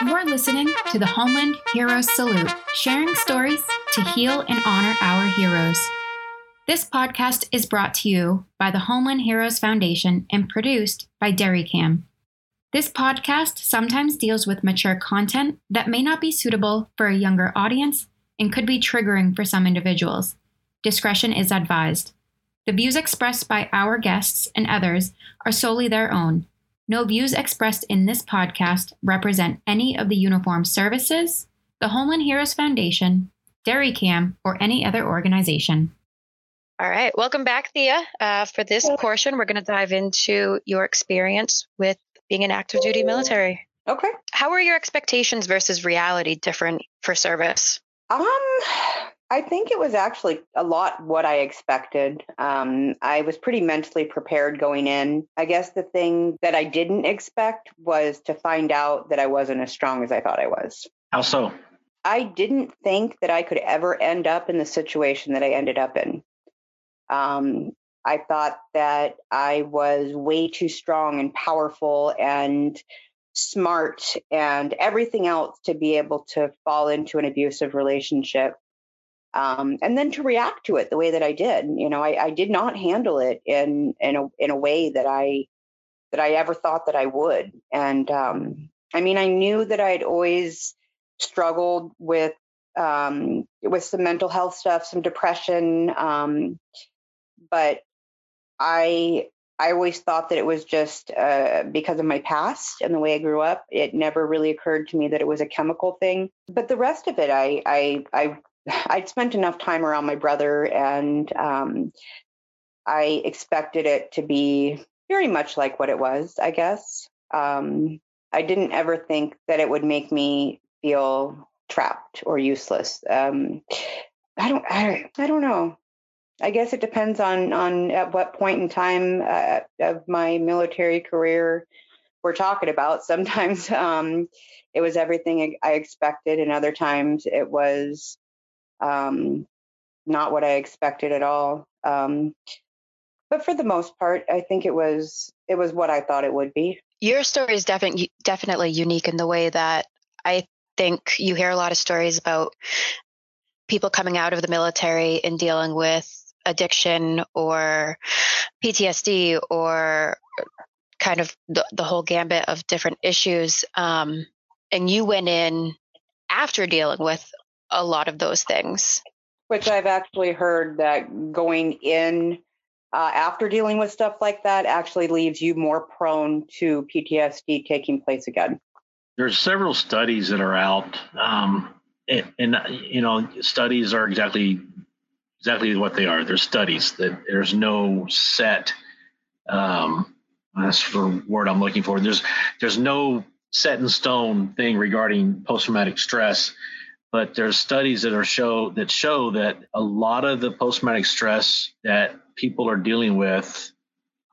You're listening to the Homeland Heroes Salute, sharing stories to heal and honor our heroes. This podcast is brought to you by the Homeland Heroes Foundation and produced by DairyCam. This podcast sometimes deals with mature content that may not be suitable for a younger audience and could be triggering for some individuals. Discretion is advised. The views expressed by our guests and others are solely their own. No views expressed in this podcast represent any of the Uniform services, the Homeland Heroes Foundation, DairyCam, or any other organization. All right. Welcome back, Thea. Uh, for this portion, we're going to dive into your experience with being an active duty military. Okay. How were your expectations versus reality different for service? Um, I think it was actually a lot what I expected. Um, I was pretty mentally prepared going in. I guess the thing that I didn't expect was to find out that I wasn't as strong as I thought I was. How so? I didn't think that I could ever end up in the situation that I ended up in. Um, I thought that I was way too strong and powerful and smart and everything else to be able to fall into an abusive relationship um, and then to react to it the way that I did. You know, I, I did not handle it in in a in a way that I that I ever thought that I would. And um, I mean, I knew that I'd always struggled with um, with some mental health stuff, some depression, um, but I I always thought that it was just uh, because of my past and the way I grew up. It never really occurred to me that it was a chemical thing. But the rest of it, I I I I'd spent enough time around my brother, and um, I expected it to be very much like what it was. I guess um, I didn't ever think that it would make me feel trapped or useless. Um, I don't. I, I don't know. I guess it depends on on at what point in time uh, of my military career we're talking about. Sometimes um, it was everything I expected, and other times it was um, not what I expected at all. Um, but for the most part, I think it was it was what I thought it would be. Your story is definitely definitely unique in the way that I think you hear a lot of stories about people coming out of the military and dealing with addiction or PTSD or kind of the, the whole gambit of different issues. Um, and you went in after dealing with a lot of those things. Which I've actually heard that going in uh, after dealing with stuff like that actually leaves you more prone to PTSD taking place again. There's several studies that are out, um, and, and, you know, studies are exactly exactly what they are. They're studies. That there's no set. Um, that's the word I'm looking for. There's there's no set in stone thing regarding post traumatic stress but there's studies that are show that show that a lot of the post-traumatic stress that people are dealing with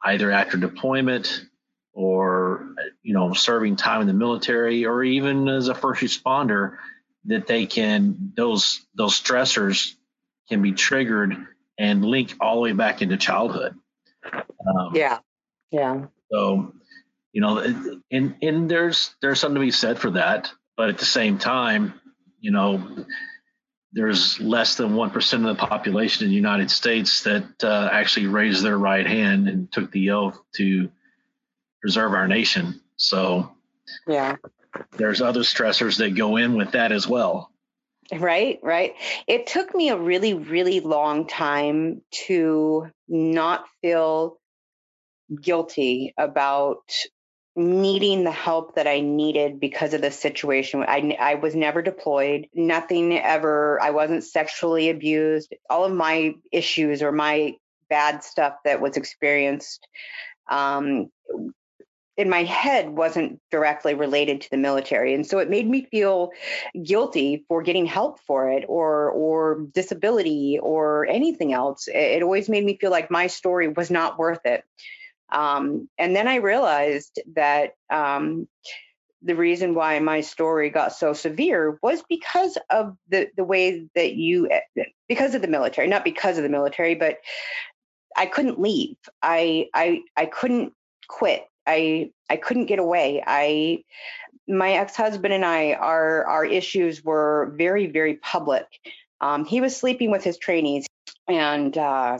either after deployment or you know serving time in the military or even as a first responder that they can those those stressors can be triggered and link all the way back into childhood. Um, yeah yeah. So you know and and there's there's something to be said for that but at the same time you know, there's less than 1% of the population in the United States that uh, actually raised their right hand and took the oath to preserve our nation. So, yeah, there's other stressors that go in with that as well. Right, right. It took me a really, really long time to not feel guilty about needing the help that I needed because of the situation. I, I was never deployed, nothing ever, I wasn't sexually abused. All of my issues or my bad stuff that was experienced um, in my head wasn't directly related to the military and so it made me feel guilty for getting help for it or or disability or anything else it always made me feel like my story was not worth it um, and then I realized that um, the reason why my story got so severe was because of the the way that you because of the military, not because of the military, but I couldn't leave. I I I couldn't quit I I couldn't get away. I my ex-husband and I our our issues were very very public. Um, he was sleeping with his trainees, and uh,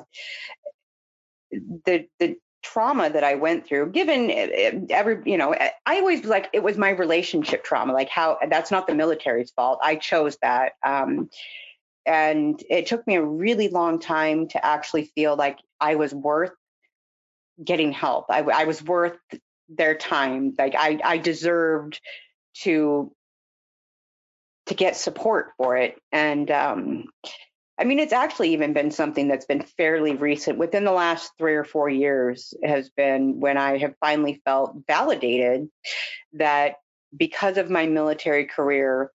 the the trauma that I went through, given every, you know, I always like it was my relationship trauma, like how that's not the military's fault. I chose that. Um, and it took me a really long time to actually feel like I was worth getting help. I, I was worth their time. Like I, I deserved to to get support for it. And um, I mean, it's actually even been something that's been fairly recent. Within the last three or four years, has been when I have finally felt validated that because of my military career,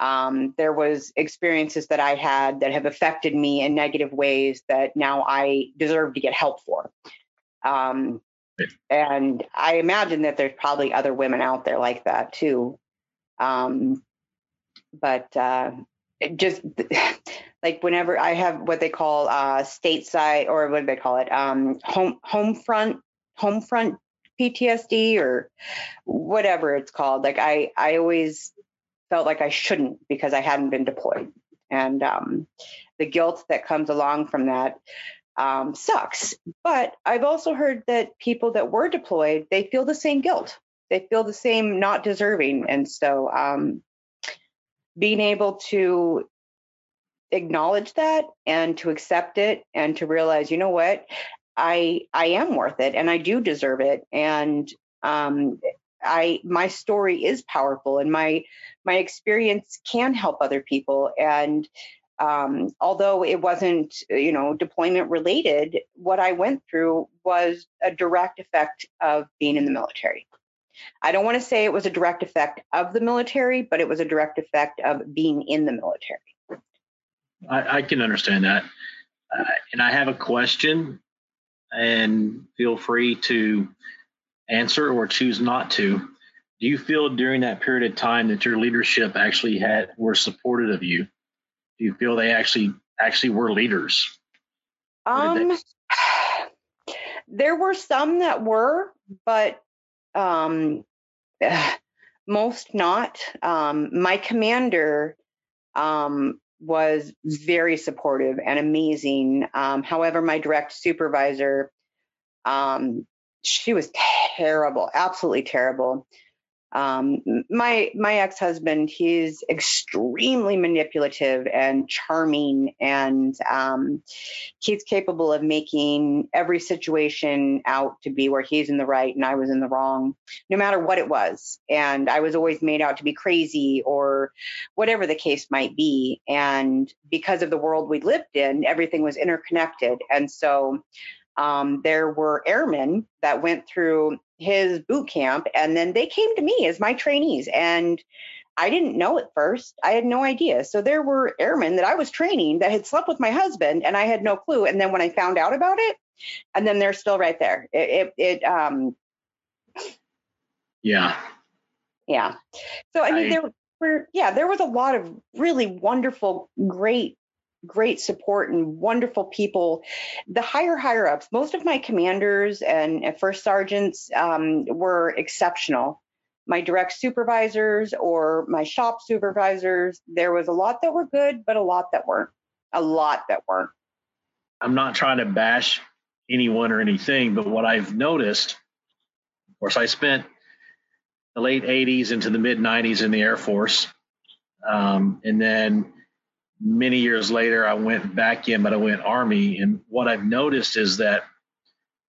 um, there was experiences that I had that have affected me in negative ways that now I deserve to get help for. Um, and I imagine that there's probably other women out there like that too. Um, but uh, just like whenever I have what they call uh, stateside or what do they call it, um, home home front home front PTSD or whatever it's called. Like I I always felt like I shouldn't because I hadn't been deployed, and um, the guilt that comes along from that um, sucks. But I've also heard that people that were deployed they feel the same guilt. They feel the same not deserving, and so um, being able to acknowledge that and to accept it and to realize, you know what, I I am worth it and I do deserve it. And um, I my story is powerful and my my experience can help other people. And um, although it wasn't you know deployment related, what I went through was a direct effect of being in the military. I don't want to say it was a direct effect of the military, but it was a direct effect of being in the military. I, I can understand that. Uh, and I have a question, and feel free to answer or choose not to. Do you feel during that period of time that your leadership actually had were supportive of you? Do you feel they actually actually were leaders? Um, there were some that were, but um, most not. Um, my commander um, was very supportive and amazing. Um, however, my direct supervisor, um, she was terrible, absolutely terrible. Um, my my ex husband, he's extremely manipulative and charming, and um, he's capable of making every situation out to be where he's in the right and I was in the wrong, no matter what it was. And I was always made out to be crazy or whatever the case might be. And because of the world we lived in, everything was interconnected, and so um, there were airmen that went through his boot camp and then they came to me as my trainees and I didn't know at first. I had no idea. So there were airmen that I was training that had slept with my husband and I had no clue. And then when I found out about it, and then they're still right there. It, it, it um, yeah. Yeah. So, I mean, I, there were, yeah, there was a lot of really wonderful, great great support and wonderful people. The higher higher ups, most of my commanders and first sergeants um, were exceptional. My direct supervisors or my shop supervisors, there was a lot that were good, but a lot that weren't. A lot that weren't. I'm not trying to bash anyone or anything, but what I've noticed, of course, I spent the late 80s into the mid 90s in the Air Force. Um, and then many years later, I went back in, but I went Army. And what I've noticed is that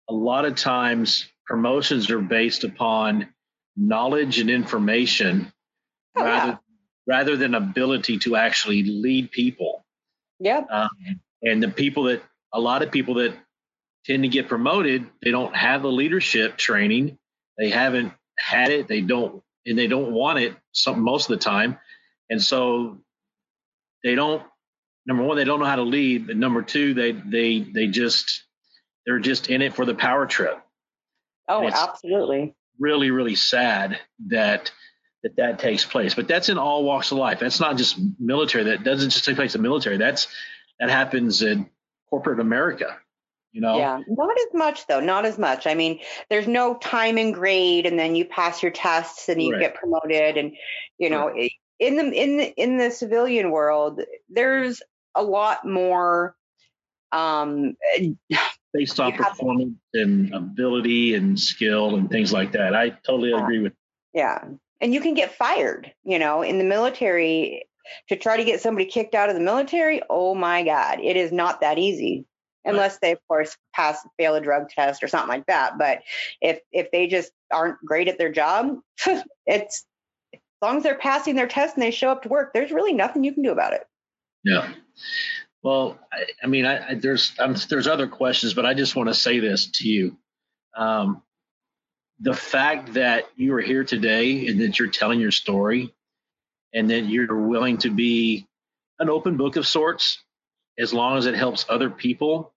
a lot of times promotions are based upon knowledge and information oh, rather, rather than ability to actually lead people. Yeah. Um, and the people that, a lot of people that tend to get promoted, they don't have the leadership training. They haven't had it. They don't, and they don't want it some, most of the time. And so they don't number one they don't know how to lead but number two they they they just they're just in it for the power trip oh absolutely really really sad that that that takes place but that's in all walks of life that's not just military that doesn't just take place in military that's that happens in corporate america You know? Yeah, not as much though. Not as much. I mean, there's no time and grade, and then you pass your tests and you Right. get promoted, and you know, i- in the in the, in the civilian world, there's a lot more. Um, Based on have- performance and ability and skill and things like that. I totally Yeah. agree with Yeah. And you can get fired, you know, in the military to try to get somebody kicked out of the military. Oh my God, it is not that easy. Unless they, of course, pass fail a drug test or something like that. But if if they just aren't great at their job, it's long as they're passing their test and they show up to work, there's really nothing you can do about it. Yeah. Well, I, I mean, I, I there's um, there's other questions, but I just want to say this to you: um, the fact that you are here today and that you're telling your story, and that you're willing to be an open book of sorts, as long as it helps other people,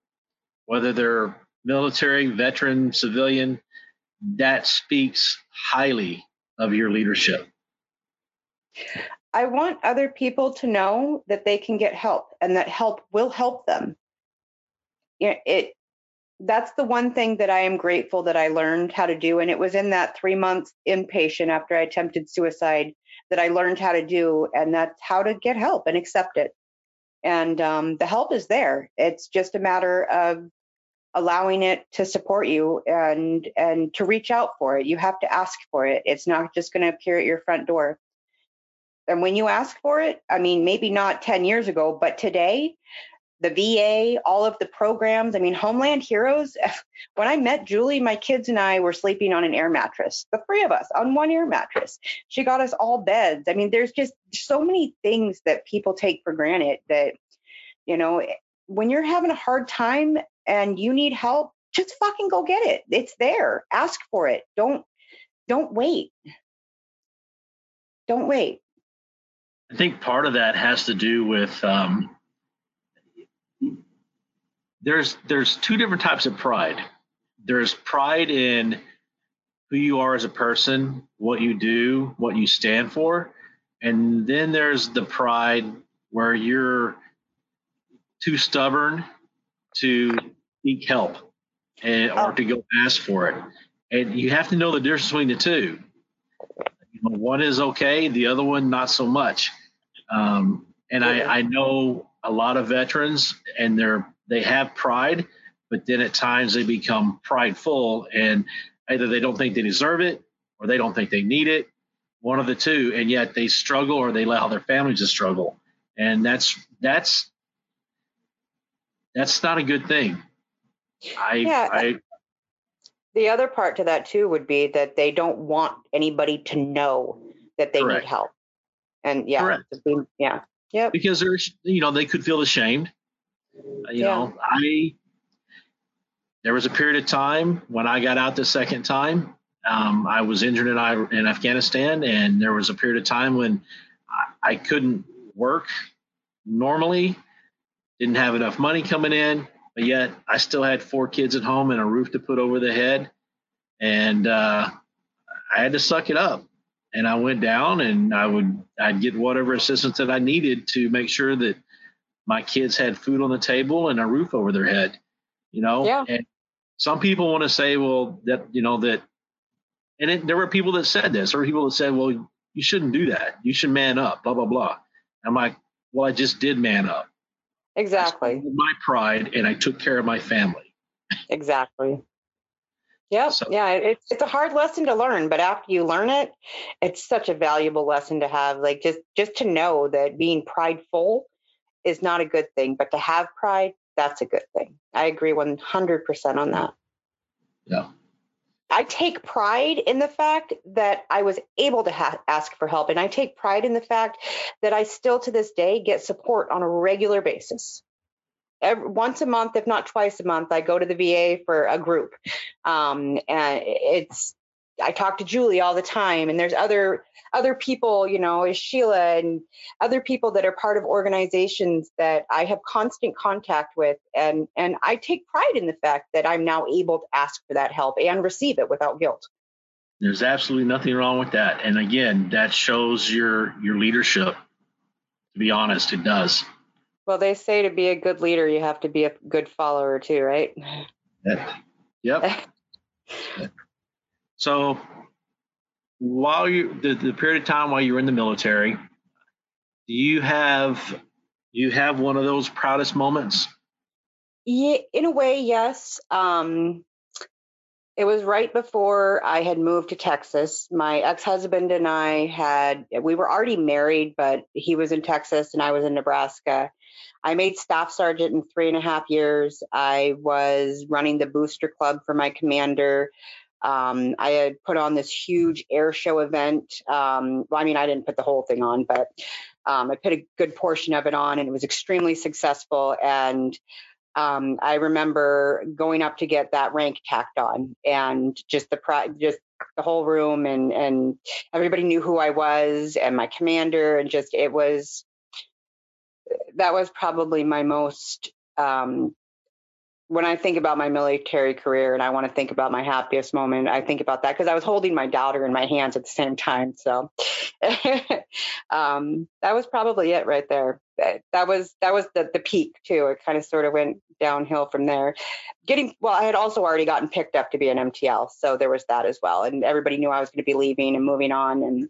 whether they're military, veteran, civilian, that speaks highly of your leadership. I want other people to know that they can get help and that help will help them. Yeah, it that's the one thing that I am grateful that I learned how to do. And it was in that three months inpatient after I attempted suicide that I learned how to do, and that's how to get help and accept it. And um, the help is there. It's just a matter of allowing it to support you and and to reach out for it. You have to ask for it. It's not just going to appear at your front door. And when you ask for it, I mean, maybe not 10 years ago, but today, the VA, all of the programs, I mean, Homeland Heroes, when I met Julie, my kids and I were sleeping on an air mattress, the three of us on one air mattress. She got us all beds. I mean, there's just so many things that people take for granted that, you know, eh, when you're having a hard time and you need help, just fucking go get it. It's there. Ask for it. Don't don't wait. Don't wait. I think part of that has to do with um, there's there's two different types of pride. There's pride in who you are as a person, what you do, what you stand for, and then there's the pride where you're too stubborn to seek help and or Oh. to go ask for it. And you have to know the difference between the two. One is okay, the other one not so much. Um, and. I, I know a lot of veterans, and they're they have pride, but then at times they become prideful, and either they don't think they deserve it, or they don't think they need it, one of the two, and yet they struggle, or they allow their families to struggle, and that's that's that's not a good thing. I, Yeah. I The other part to that too would be that they don't want anybody to know that they Correct. need help. And yeah, Correct. yeah, yep, because there's you know they could feel ashamed you Yeah. know i there was a period of time when i got out the second time um, i was injured in, I- in afghanistan and there was a period of time when I, I couldn't work normally didn't have enough money coming in but yet i still had four kids at home and a roof to put over the head and uh, i had to suck it up and I went down and I would I'd get whatever assistance that I needed to make sure that my kids had food on the table and a roof over their head. You know, Yeah. and some people want to say, well, that you know that, and it, there were people that said this, or people that said, well, you shouldn't do that. You should man up. Blah blah blah. I'm like, well, I just did man up. Exactly, my pride and I took care of my family. exactly. Yep, So- yeah, it's it's a hard lesson to learn, but after you learn it, it's such a valuable lesson to have. Like just just to know that being prideful is not a good thing, but to have pride, that's a good thing. I agree 100% on that. Yeah. I take pride in the fact that I was able to ha- ask for help. And I take pride in the fact that I still to this day get support on a regular basis. Every, once a month, if not twice a month, I go to the VA for a group. Um, and it's, I talk to Julie all the time, and there's other other people, you know, is Sheila and other people that are part of organizations that I have constant contact with, and and I take pride in the fact that I'm now able to ask for that help and receive it without guilt. There's absolutely nothing wrong with that. And again, that shows your your leadership. To be honest, it does. Well, they say to be a good leader, you have to be a good follower too, right? Yeah. Yep. so, while you the, the period of time while you were in the military, do you have you have one of those proudest moments? Yeah, in a way, yes. Um, it was right before I had moved to Texas. My ex-husband and I had we were already married, but he was in Texas and I was in Nebraska. I made staff sergeant in three and a half years. I was running the booster club for my commander. Um, I had put on this huge air show event. Um, well, I mean, I didn't put the whole thing on, but um, I put a good portion of it on, and it was extremely successful. And um, I remember going up to get that rank tacked on, and just the just the whole room, and and everybody knew who I was, and my commander, and just it was that was probably my most um, when I think about my military career and I want to think about my happiest moment, I think about that because I was holding my daughter in my hands at the same time. So um, that was probably it right there. That, was that was the the peak too. It kind of sort of went downhill from there. Getting well, I had also already gotten picked up to be an MTL, so there was that as well. And everybody knew I was going to be leaving and moving on, and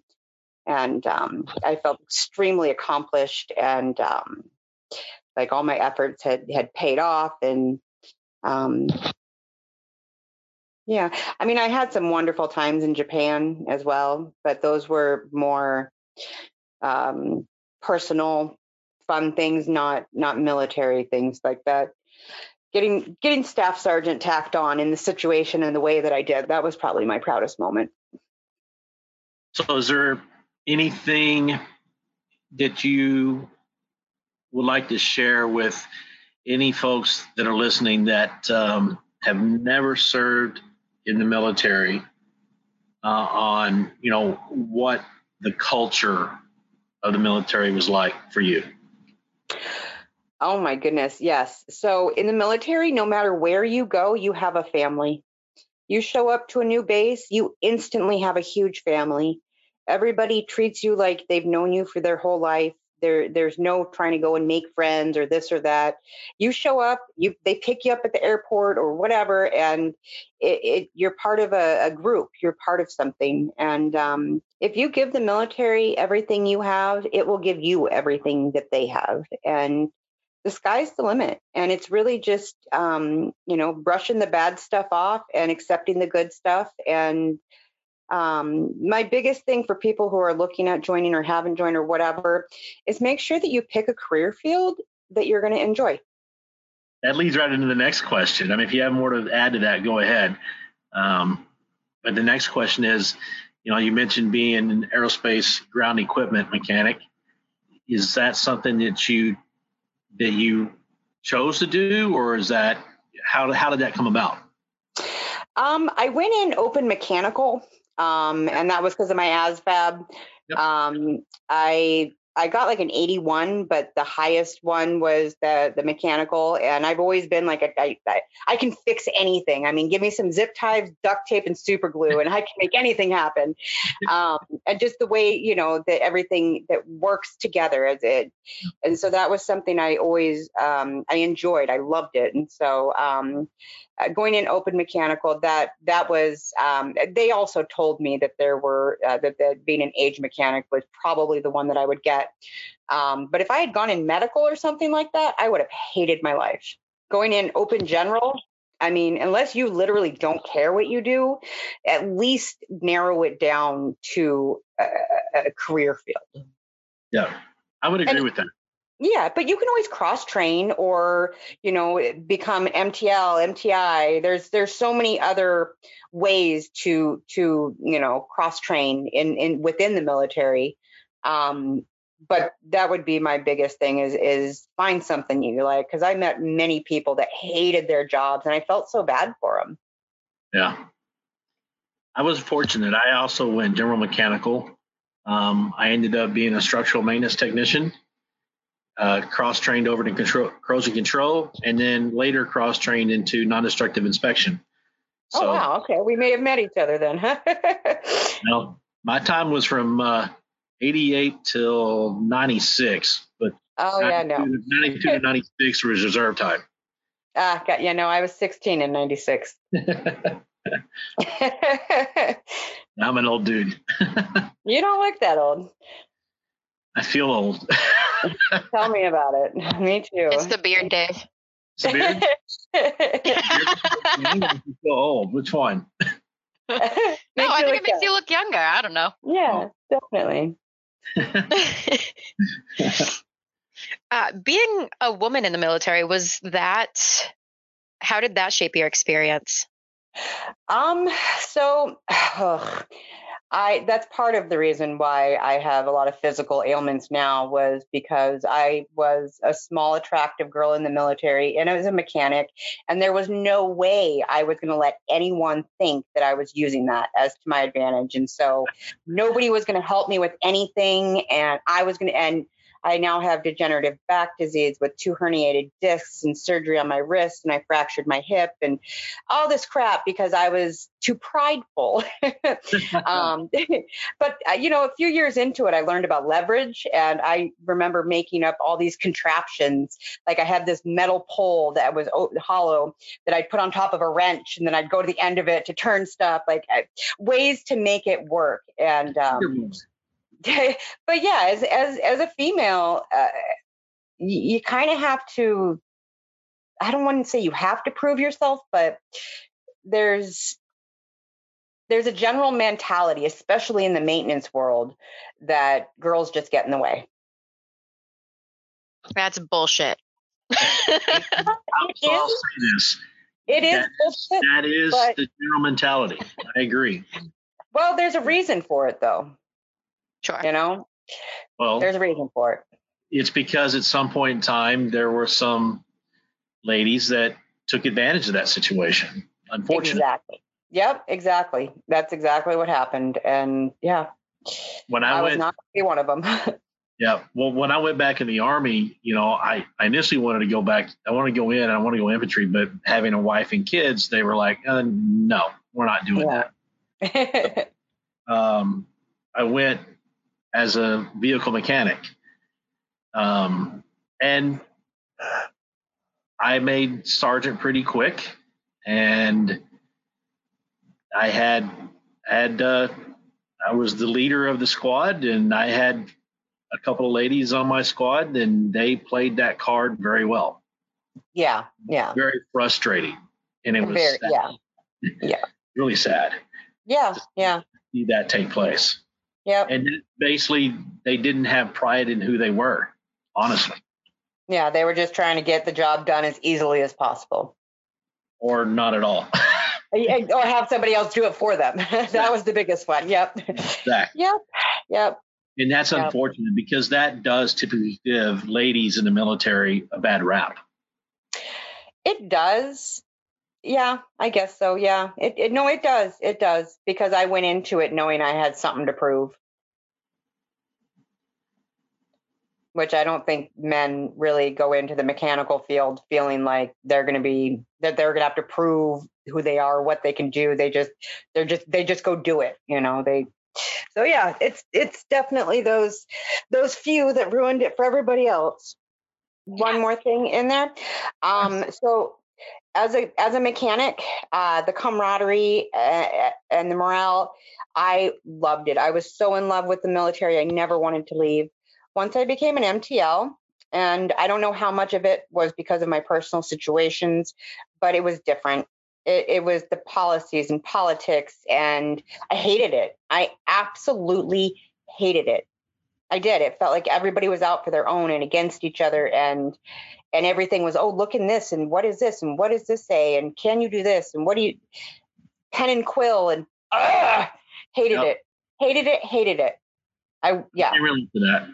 and um, I felt extremely accomplished and um, like all my efforts had had paid off and um, yeah, I mean, I had some wonderful times in Japan as well, but those were more um, personal, fun things, not not military things like that. Getting getting staff sergeant tacked on in the situation and the way that I did, that was probably my proudest moment. So, is there anything that you would like to share with any folks that are listening that um, have never served in the military uh, on you know what the culture of the military was like for you? Oh my goodness yes. So in the military no matter where you go you have a family. You show up to a new base you instantly have a huge family. Everybody treats you like they've known you for their whole life there, there's no trying to go and make friends or this or that. You show up, you they pick you up at the airport or whatever, and it, it you're part of a, a, group. You're part of something. And um, if you give the military everything you have, it will give you everything that they have. And the sky's the limit. And it's really just um, you know brushing the bad stuff off and accepting the good stuff and um, my biggest thing for people who are looking at joining or haven't joined or whatever is make sure that you pick a career field that you're going to enjoy. That leads right into the next question. I mean, if you have more to add to that, go ahead. Um, but the next question is, you know, you mentioned being an aerospace ground equipment mechanic. Is that something that you that you chose to do, or is that how how did that come about? Um, I went in open mechanical um, and that was because of my ASVAB. Yep. Um, I I got like an 81, but the highest one was the the mechanical. And I've always been like a, I, I, I can fix anything. I mean, give me some zip ties, duct tape, and super glue, and I can make anything happen. Um, and just the way you know that everything that works together as it. And so that was something I always um, I enjoyed. I loved it. And so um, uh, going in open mechanical, that that was. Um, they also told me that there were uh, that, that being an AGE mechanic was probably the one that I would get. Um, but if I had gone in medical or something like that, I would have hated my life. Going in open general, I mean, unless you literally don't care what you do, at least narrow it down to a, a career field. Yeah, I would agree and, with that. Yeah, but you can always cross train or, you know, become MTL, MTI. There's there's so many other ways to to, you know, cross train in in within the military. Um, but that would be my biggest thing is is find something you like because I met many people that hated their jobs and I felt so bad for them. Yeah. I was fortunate. I also went general mechanical. Um, I ended up being a structural maintenance technician uh, cross trained over to control, corrosion control, and then later cross trained into non destructive inspection. Oh, so, oh, wow. Okay. We may have met each other then, huh? no, my time was from uh, 88 till 96, but Oh yeah, no. 92 to 96 was reserve time. Ah, got yeah, no, I was 16 in 96. I'm an old dude. you don't look that old. I feel old. Tell me about it. Me too. It's the beard, Dave. It's a beard? you feel old. Which one? no, I think it makes you look younger. I don't know. Yeah, definitely. uh, being a woman in the military was that how did that shape your experience um so ugh, I that's part of the reason why I have a lot of physical ailments now was because I was a small attractive girl in the military and I was a mechanic and there was no way I was going to let anyone think that I was using that as to my advantage. And so nobody was going to help me with anything and I was going to and I now have degenerative back disease with two herniated discs and surgery on my wrist, and I fractured my hip and all this crap because I was too prideful. um, but, uh, you know, a few years into it, I learned about leverage, and I remember making up all these contraptions. Like I had this metal pole that was hollow that I'd put on top of a wrench, and then I'd go to the end of it to turn stuff, like uh, ways to make it work. And, um, but yeah, as as as a female, uh, you, you kind of have to. I don't want to say you have to prove yourself, but there's there's a general mentality, especially in the maintenance world, that girls just get in the way. That's bullshit. I'll, I'll say this. It is that, bullshit, that is the general mentality. I agree. Well, there's a reason for it, though. Sure. You know? Well, there's a reason for it. It's because at some point in time there were some ladies that took advantage of that situation. Unfortunately. Exactly. Yep, exactly. That's exactly what happened. And yeah. When I, I went, was not be one of them. yeah. Well, when I went back in the army, you know, I, I initially wanted to go back. I want to go in. I want to go infantry, but having a wife and kids, they were like, uh, no, we're not doing yeah. that. um, I went as a vehicle mechanic. Um, and I made sergeant pretty quick, and I had had uh, I was the leader of the squad, and I had a couple of ladies on my squad, and they played that card very well. Yeah, yeah. Very frustrating, and it was very, yeah, yeah, really sad. Yeah, yeah. See that take place. Yeah. And basically, they didn't have pride in who they were, honestly. Yeah, they were just trying to get the job done as easily as possible. Or not at all. or have somebody else do it for them. that was the biggest one. Yep. Exactly. Yep. Yep. And that's yep. unfortunate because that does typically give ladies in the military a bad rap. It does. Yeah, I guess so. Yeah. It, it no, it does. It does because I went into it knowing I had something to prove. Which I don't think men really go into the mechanical field feeling like they're going to be that they're going to have to prove who they are, what they can do. They just they're just they just go do it, you know. They so yeah, it's it's definitely those those few that ruined it for everybody else. One more thing in there. Um so as a as a mechanic, uh, the camaraderie uh, and the morale, I loved it. I was so in love with the military. I never wanted to leave. Once I became an MTL, and I don't know how much of it was because of my personal situations, but it was different. It, it was the policies and politics, and I hated it. I absolutely hated it. I did. It felt like everybody was out for their own and against each other, and and everything was, oh, look in this, and what is this, and what does this say, and can you do this, and what do you, pen and quill, and uh, hated yep. it, hated it, hated it. I yeah. I relate to that.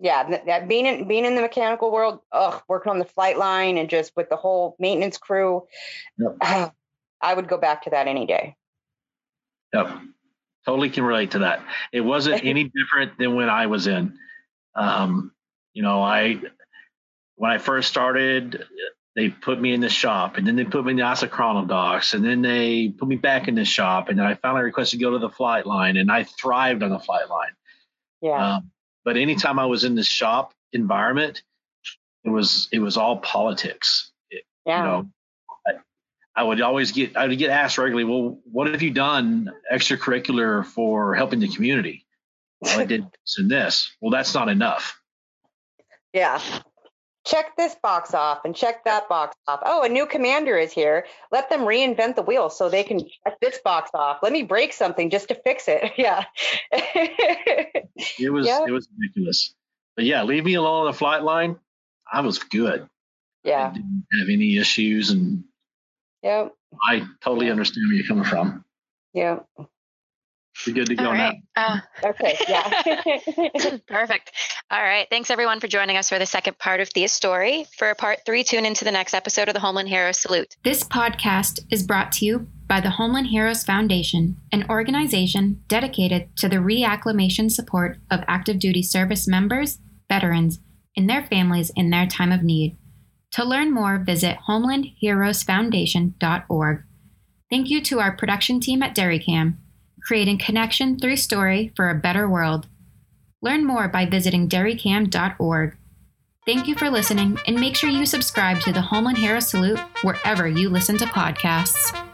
Yeah, that, that, being in being in the mechanical world, ugh, working on the flight line and just with the whole maintenance crew, yep. uh, I would go back to that any day. Yep, totally can relate to that. It wasn't any different than when I was in. Um, you know, I when I first started, they put me in the shop and then they put me in the isochronal docks and then they put me back in the shop and then I finally requested to go to the flight line and I thrived on the flight line. Yeah. Um, but anytime I was in the shop environment, it was it was all politics. It, Yeah. You know, I, I would always get I would get asked regularly, well, what have you done extracurricular for helping the community? Well, I did this and this. Well, that's not enough. Yeah. Check this box off and check that box off. Oh, a new commander is here. Let them reinvent the wheel so they can check this box off. Let me break something just to fix it. Yeah. It was Yeah. it was ridiculous. But yeah, leave me alone on the flight line. I was good. I yeah. didn't have any issues, and Yeah. I totally understand where you're coming from. Yeah. We're good to go All now. Uh, Okay. Yeah. Perfect. All right. Thanks everyone for joining us for the second part of Thea's story. For part three, tune into the next episode of the Homeland Heroes Salute. This podcast is brought to you by the Homeland Heroes Foundation, an organization dedicated to the reacclimation support of active duty service members, veterans, and their families in their time of need. To learn more, visit homelandheroesfoundation.org. Thank you to our production team at DairyCam, creating connection through story for a better world. Learn more by visiting dairycam.org. Thank you for listening, and make sure you subscribe to the Homeland Hero Salute wherever you listen to podcasts.